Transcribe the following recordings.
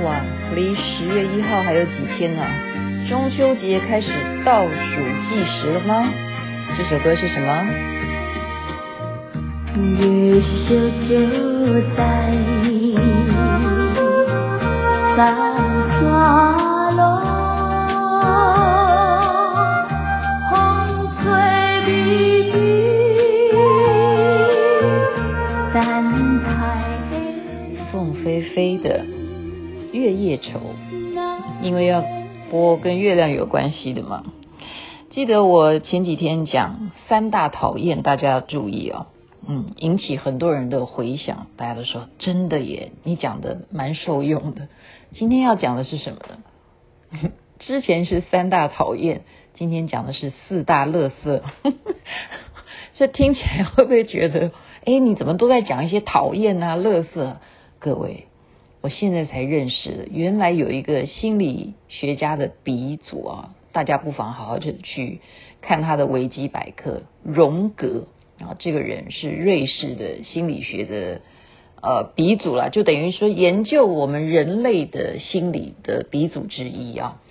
哇，离十月一号还有几天呢？中秋节开始倒数计时了吗？这首歌是什么？月小就在月亮有关系的嘛。记得我前几天讲三大讨厌，大家要注意哦。嗯，引起很多人的回响，大家都说真的耶，你讲的蛮受用的。今天要讲的是什么呢？之前是三大讨厌，今天讲的是四大乐色。这听起来会不会觉得，哎，你怎么都在讲一些讨厌啊、乐色？各位。我现在才认识了，原来有一个心理学家的鼻祖啊，大家不妨好好的去看他的维基百科。荣格啊，这个人是瑞士的心理学的呃鼻祖啦，就等于说研究我们人类的心理的鼻祖之一啊。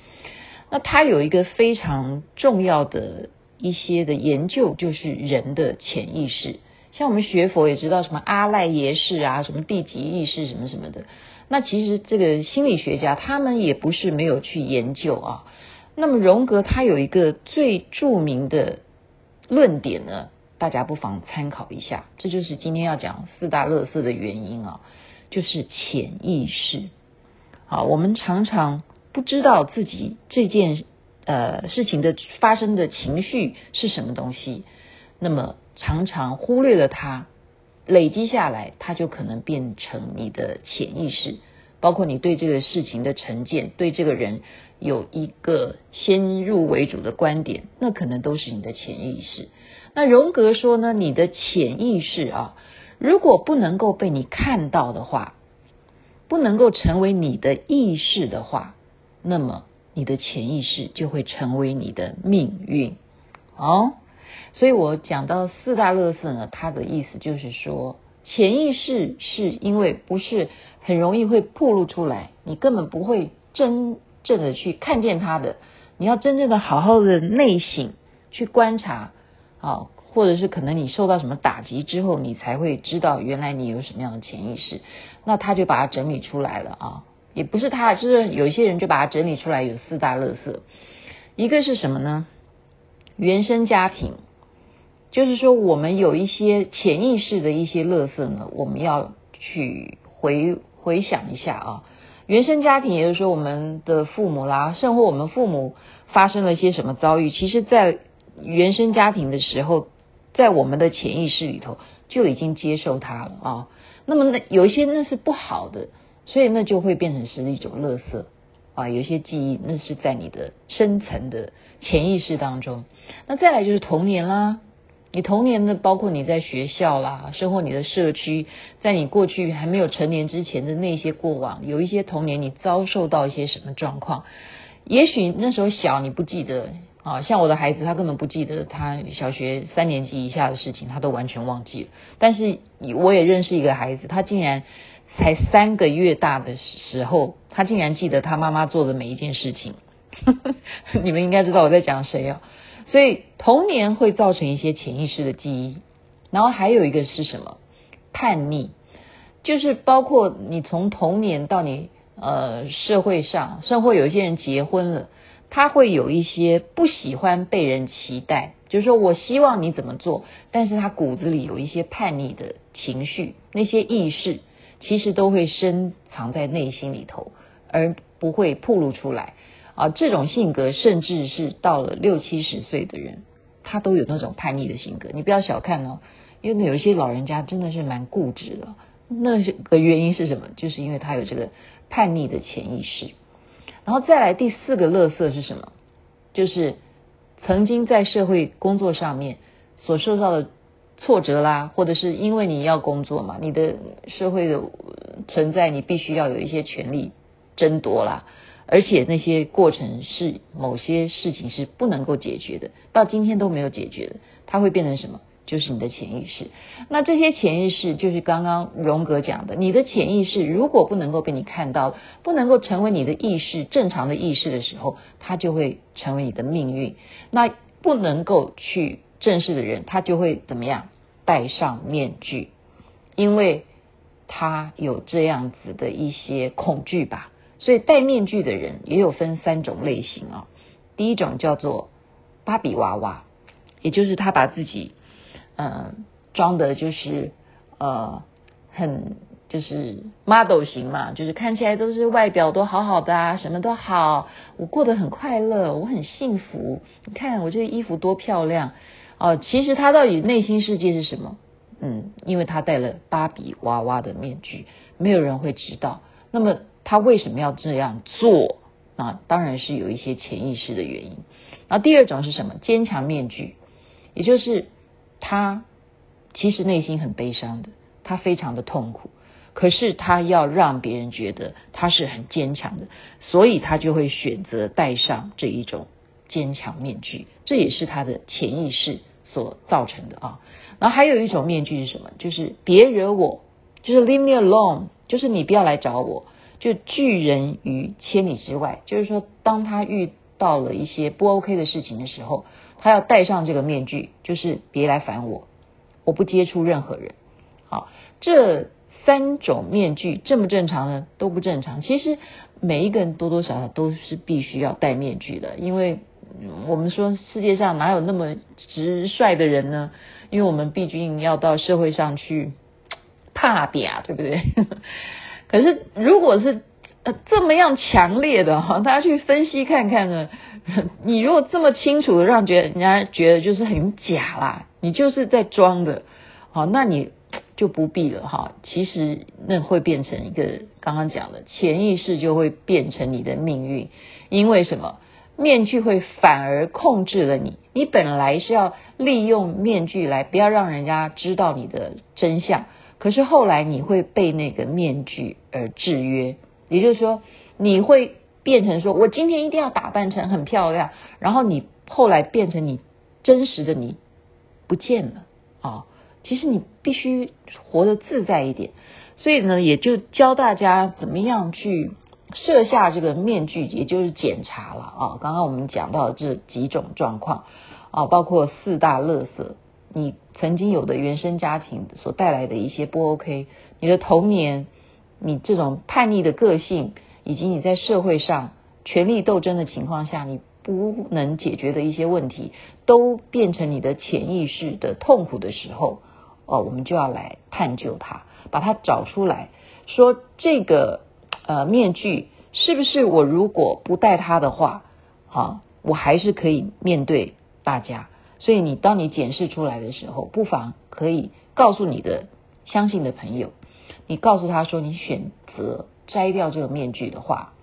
那他有一个非常重要的一些的研究，就是人的潜意识。像我们学佛也知道什么阿赖耶识啊，什么地级意识什么什么的。那其实这个心理学家他们也不是没有去研究啊。那么荣格他有一个最著名的论点呢，大家不妨参考一下。这就是今天要讲四大乐色的原因啊，就是潜意识。啊，我们常常不知道自己这件呃事情的发生的情绪是什么东西，那么常常忽略了它。累积下来，它就可能变成你的潜意识，包括你对这个事情的成见，对这个人有一个先入为主的观点，那可能都是你的潜意识。那荣格说呢，你的潜意识啊，如果不能够被你看到的话，不能够成为你的意识的话，那么你的潜意识就会成为你的命运。哦。所以我讲到四大乐色呢，它的意思就是说，潜意识是因为不是很容易会暴露出来，你根本不会真正的去看见它的。你要真正的好好的内省去观察啊，或者是可能你受到什么打击之后，你才会知道原来你有什么样的潜意识。那他就把它整理出来了啊，也不是他，就是有一些人就把它整理出来，有四大乐色。一个是什么呢？原生家庭。就是说，我们有一些潜意识的一些乐色呢，我们要去回回想一下啊。原生家庭，也就是说，我们的父母啦，甚或我们父母发生了些什么遭遇，其实，在原生家庭的时候，在我们的潜意识里头就已经接受它了啊。那么，那有一些那是不好的，所以那就会变成是一种乐色啊。有一些记忆，那是在你的深层的潜意识当中。那再来就是童年啦。你童年的，包括你在学校啦，生活你的社区，在你过去还没有成年之前的那些过往，有一些童年你遭受到一些什么状况？也许那时候小你不记得啊，像我的孩子，他根本不记得他小学三年级以下的事情，他都完全忘记了。但是我也认识一个孩子，他竟然才三个月大的时候，他竟然记得他妈妈做的每一件事情。你们应该知道我在讲谁啊？所以童年会造成一些潜意识的记忆，然后还有一个是什么？叛逆，就是包括你从童年到你呃社会上，甚或有一些人结婚了，他会有一些不喜欢被人期待，就是说我希望你怎么做，但是他骨子里有一些叛逆的情绪，那些意识其实都会深藏在内心里头，而不会暴露出来。啊，这种性格，甚至是到了六七十岁的人，他都有那种叛逆的性格。你不要小看哦，因为有一些老人家真的是蛮固执的。那个原因是什么？就是因为他有这个叛逆的潜意识。然后再来第四个乐色是什么？就是曾经在社会工作上面所受到的挫折啦，或者是因为你要工作嘛，你的社会的存在，你必须要有一些权利争夺啦。而且那些过程是某些事情是不能够解决的，到今天都没有解决的，它会变成什么？就是你的潜意识。那这些潜意识就是刚刚荣格讲的，你的潜意识如果不能够被你看到，不能够成为你的意识正常的意识的时候，它就会成为你的命运。那不能够去正视的人，他就会怎么样？戴上面具，因为他有这样子的一些恐惧吧。所以戴面具的人也有分三种类型啊。第一种叫做芭比娃娃，也就是他把自己嗯装的就是呃很就是 model 型嘛，就是看起来都是外表都好好的啊，什么都好，我过得很快乐，我很幸福。你看我这个衣服多漂亮哦，其实他到底内心世界是什么？嗯，因为他戴了芭比娃娃的面具，没有人会知道。那么。他为什么要这样做？啊，当然是有一些潜意识的原因。然后第二种是什么？坚强面具，也就是他其实内心很悲伤的，他非常的痛苦，可是他要让别人觉得他是很坚强的，所以他就会选择戴上这一种坚强面具，这也是他的潜意识所造成的啊。然后还有一种面具是什么？就是别惹我，就是 leave me alone，就是你不要来找我。就拒人于千里之外，就是说，当他遇到了一些不 OK 的事情的时候，他要戴上这个面具，就是别来烦我，我不接触任何人。好，这三种面具正不正常呢？都不正常。其实每一个人多多少少都是必须要戴面具的，因为我们说世界上哪有那么直率的人呢？因为我们毕竟要到社会上去怕嗲，对不对？可是，如果是呃这么样强烈的哈，大家去分析看看呢？你如果这么清楚的让觉得人家觉得就是很假啦，你就是在装的，好，那你就不必了哈。其实那会变成一个刚刚讲的潜意识，就会变成你的命运。因为什么？面具会反而控制了你。你本来是要利用面具来不要让人家知道你的真相。可是后来你会被那个面具而制约，也就是说，你会变成说，我今天一定要打扮成很漂亮，然后你后来变成你真实的你不见了。啊、其实你必须活得自在一点，所以呢，也就教大家怎么样去设下这个面具，也就是检查了。啊、刚刚我们讲到这几种状况。啊、包括四大乐色。你曾经有的原生家庭所带来的一些不 OK，你的童年，你这种叛逆的个性，以及你在社会上权力斗争的情况下，你不能解决的一些问题，都变成你的潜意识的痛苦的时候，哦，我们就要来探究它，把它找出来，说这个呃面具是不是我如果不戴它的话，啊，我还是可以面对大家。所以你当你检视出来的时候，不妨可以告诉你的相信的朋友，你告诉他说，你选择摘掉这个面具的话，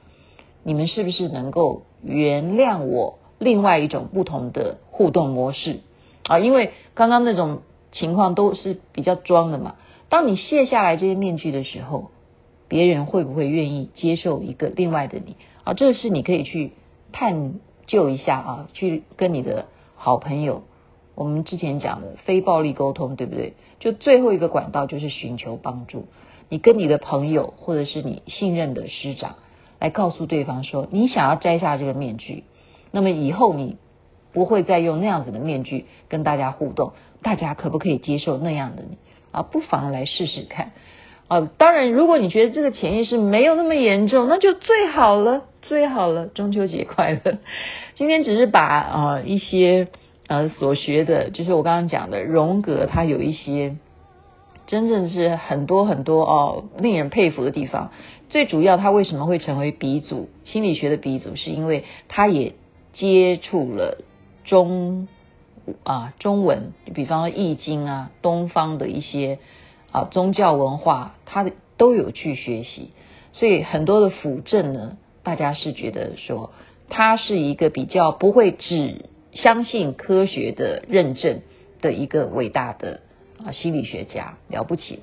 你们是不是能够原谅我另外一种不同的互动模式啊？因为刚刚那种情况都是比较装的嘛。当你卸下来这些面具的时候，别人会不会愿意接受一个另外的你啊？这是你可以去探究一下啊，去跟你的。好朋友，我们之前讲的非暴力沟通，对不对？就最后一个管道就是寻求帮助。你跟你的朋友或者是你信任的师长来告诉对方说，你想要摘下这个面具，那么以后你不会再用那样子的面具跟大家互动。大家可不可以接受那样的你啊？不妨来试试看啊！当然，如果你觉得这个潜意识没有那么严重，那就最好了，最好了。中秋节快乐！今天只是把啊、呃、一些呃所学的，就是我刚刚讲的荣格，他有一些真正是很多很多哦令人佩服的地方。最主要，他为什么会成为鼻祖？心理学的鼻祖，是因为他也接触了中啊中文，比方说易经啊，东方的一些啊宗教文化，他都有去学习。所以很多的辅证呢，大家是觉得说。他是一个比较不会只相信科学的认证的一个伟大的啊心理学家，了不起的。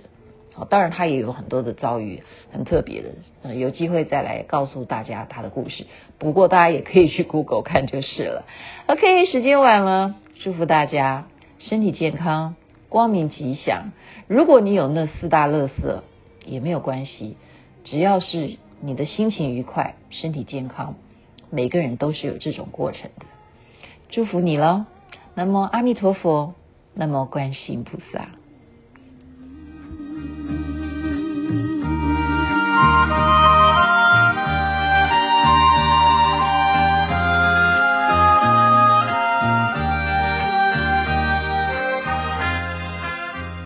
好，当然他也有很多的遭遇，很特别的。有机会再来告诉大家他的故事。不过大家也可以去 Google 看就是了。OK，时间晚了，祝福大家身体健康，光明吉祥。如果你有那四大乐色也没有关系，只要是你的心情愉快、身体健康，每个人都是有这种过程的。祝福你喽。那么阿弥陀佛，那么观世音菩萨。